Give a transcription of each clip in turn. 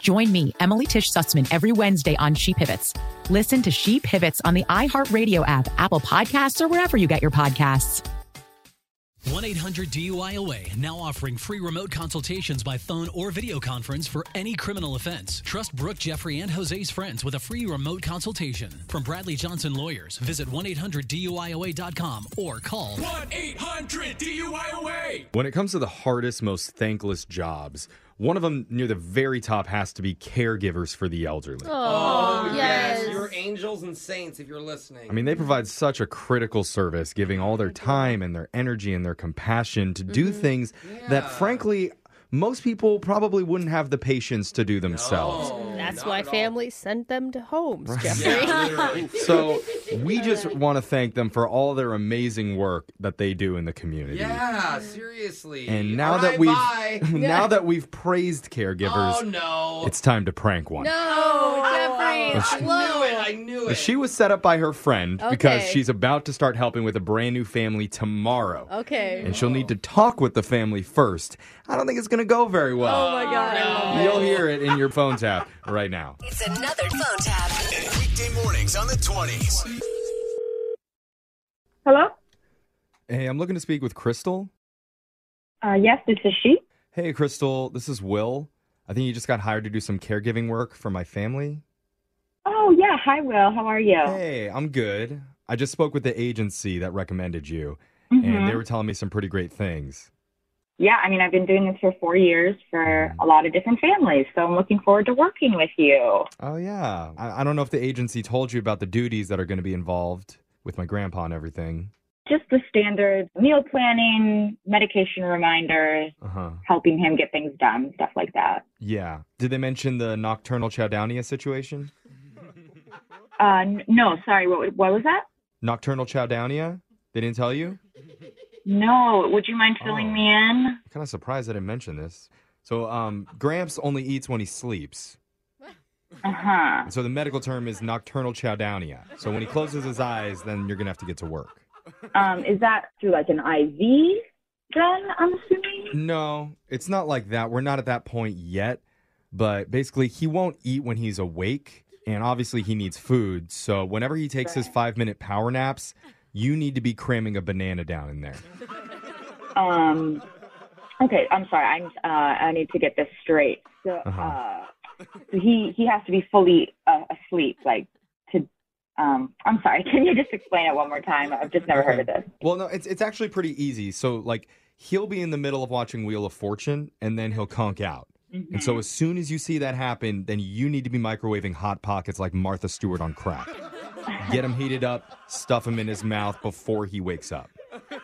Join me, Emily Tish Sussman, every Wednesday on She Pivots. Listen to She Pivots on the iHeartRadio app, Apple Podcasts, or wherever you get your podcasts. 1 800 DUIOA now offering free remote consultations by phone or video conference for any criminal offense. Trust Brooke, Jeffrey, and Jose's friends with a free remote consultation. From Bradley Johnson Lawyers, visit 1 800 DUIOA.com or call 1 800 DUIOA. When it comes to the hardest, most thankless jobs, one of them near the very top has to be caregivers for the elderly. Oh, oh yes. You're angels and saints if you're listening. I mean, they provide such a critical service, giving all their time and their energy and their compassion to do mm-hmm. things that, frankly, most people probably wouldn't have the patience to do themselves. That's why families sent them to homes, Jeffrey. So we just want to thank them for all their amazing work that they do in the community. yeah, seriously. And now All that right, we've bye. now that we've praised caregivers, Oh no. it's time to prank one. no, oh, Jeffrey. I knew it. I knew it. She was set up by her friend because she's about to start helping with a brand new family tomorrow. Okay. And she'll need to talk with the family first. I don't think it's going to go very well. Oh my God. You'll hear it in your phone tap right now. It's another phone tap. Weekday mornings on the 20s. Hello? Hey, I'm looking to speak with Crystal. Uh, yes, this is she. Hey, Crystal, this is Will. I think you just got hired to do some caregiving work for my family. Yeah. Hi, Will. How are you? Hey, I'm good. I just spoke with the agency that recommended you, Mhm. and they were telling me some pretty great things. Yeah, I mean, I've been doing this for four years for a lot of different families, so I'm looking forward to working with you. Oh, yeah. I, I don't know if the agency told you about the duties that are going to be involved with my grandpa and everything. Just the standard meal planning, medication reminders, Uh huh. helping him get things done, stuff like that. Yeah. Did they mention the nocturnal chowdownia situation? Uh, no, sorry, what, what was that? Nocturnal chowdownia? They didn't tell you? No, would you mind filling Oh. me in? I'm kind of surprised I didn't mention this. So, um, Gramps only eats when he sleeps. Uh huh. So the medical term is nocturnal chowdownia. So when he closes his eyes, then you're gonna have to get to work. Um, is that through like an IV then, I'm assuming? No, it's not like that. We're not at that point yet. But basically, he won't eat when he's awake, and obviously he needs food. So whenever he takes his five minute power naps, you need to be cramming a banana down in there. Um, okay, I'm sorry. I'm, uh, I need to get this straight. So, Uh-huh. uh, so he, he has to be fully uh, asleep, like to, um, I'm sorry. Can you just explain it one more time? I've just never heard of this. Well, no, it's it's actually pretty easy. So like he'll be in the middle of watching Wheel of Fortune, and then he'll conk out. And so as soon as you see that happen, then you need to be microwaving hot pockets like Martha Stewart on crack. Get him heated up, stuff him in his mouth before he wakes up.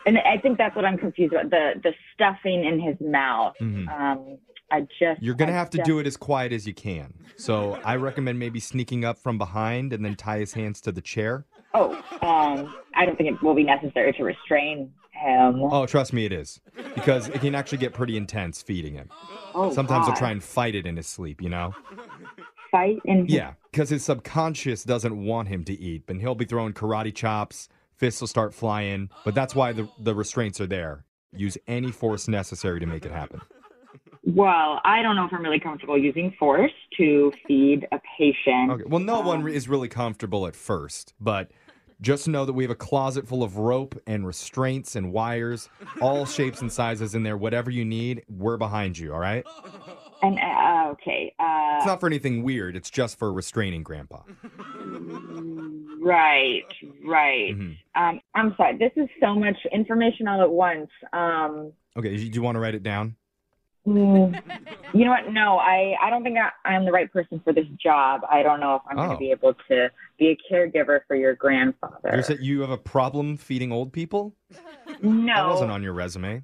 and I think that's what I'm confused about the the stuffing in his mouth. Mhm. Um, I just You're gonna I have to just- do it as quiet as you can. So I recommend maybe sneaking up from behind and then tie his hands to the chair. Oh, um, I don't think it will be necessary to restrain him. Oh, trust me, it is because it can actually get pretty intense feeding him. Oh, Sometimes he'll try and fight it in his sleep. You know? fight in his Yeah, because his subconscious doesn't want him to eat, and he'll be throwing karate chops. Fists will start flying, but that's why the the restraints are there. Use any force necessary to make it happen. Well, I don't know if I'm really comfortable using force to feed a patient. Okay. Well, no one um, is really comfortable at first, but just know that we have a closet full of rope and restraints and wires, all shapes and sizes in there. Whatever you need, we're behind you. All right. And uh, okay, uh, It's not for anything weird. It's just for restraining Grandpa. right, right. Mhm. Um, I'm sorry. This is so much information all at once. Um, Okay. Do you want to write it down? Mm, you know what? No, I, I don't think I, I'm the right person for this job. I don't know if I'm going Oh. to be able to be a caregiver for your grandfather. You said you have a problem feeding old people. no, That wasn't on your resume.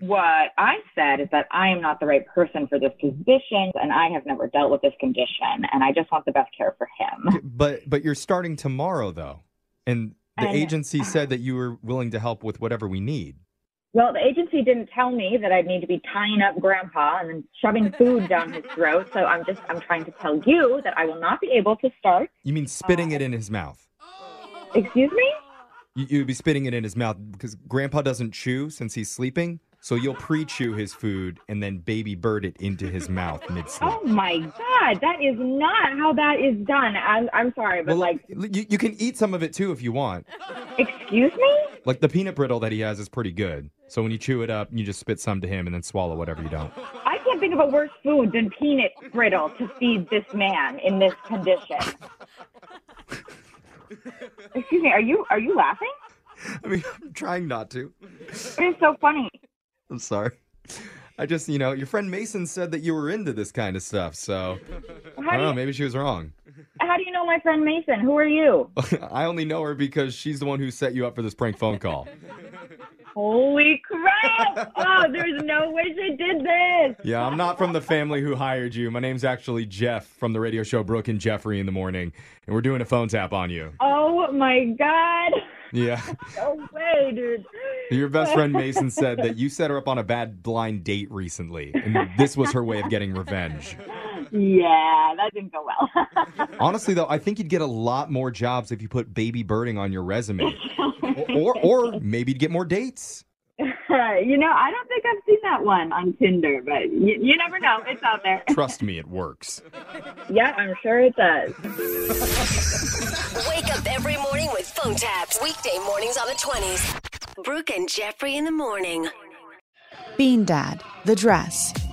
what I said is that I am not the right person for this position, and I have never dealt with this condition, and I just want the best care for him. But but you're starting tomorrow though, and the And- agency said that you were willing to help with whatever we need. Well, the agency didn't tell me that I'd need to be tying up Grandpa and then shoving food down his throat. So I'm just I'm trying to tell you that I will not be able to start. You mean spitting it in his mouth? Uh, excuse me? You, you'd be spitting it in his mouth because Grandpa doesn't chew since he's sleeping. So you'll pre-chew his food and then baby bird it into his mouth mid-sleep. Oh my God, that is not how that is done. I'm I'm sorry, but Well, like, you, you can eat some of it too if you want. excuse me? Like the peanut brittle that he has is pretty good. So when you chew it up, you just spit some to him and then swallow whatever you don't. I can't think of a worse food than peanut brittle to feed this man in this condition. Excuse me, are you are you laughing? I mean, I'm trying not to. It's so funny. I'm sorry. I just, you know, your friend Mason said that you were into this kind of stuff, so How I do don't know, you, maybe she was wrong. How do you know my friend Mason? Who are you? I only know her because she's the one who set you up for this prank phone call. Holy crap! Oh, there's no way she did this. Yeah, I'm not from the family who hired you. My name's actually Jeff from the radio show Brooke and Jeffrey in the morning, and we're doing a phone tap on you. Oh my god! Yeah. No way, dude. Your best friend Mason said that you set her up on a bad blind date recently, and this was her way of getting revenge. Yeah, that didn't go well. Honestly, though, I think you'd get a lot more jobs if you put baby birding on your resume, or or maybe you'd get more dates. you know, I don't think I've seen that one on Tinder, but you, you never know. It's out there. Trust me, it works. yeah, I'm sure it does. Wake up every morning with phone taps. Weekday mornings on the 20s. Brooke and Jeffrey in the morning. Bean Dad, The Dress,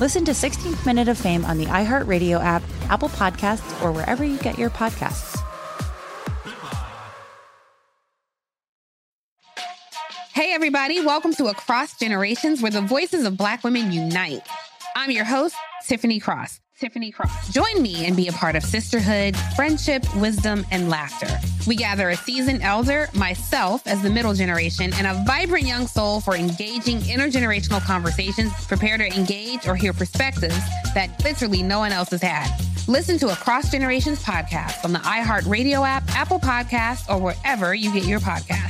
Listen to 16th Minute of Fame on the iHeartRadio app, Apple Podcasts, or wherever you get your podcasts. Hey, everybody, welcome to Across Generations, where the voices of Black women unite. I'm your host, Tiffany Cross. Tiffany Cross. Join me and be a part of sisterhood, friendship, wisdom, and laughter. We gather a seasoned elder, myself as the middle generation, and a vibrant young soul for engaging intergenerational conversations. Prepare to engage or hear perspectives that literally no one else has had. Listen to Across Generations podcast on the iHeartRadio app, Apple Podcasts, or wherever you get your podcasts.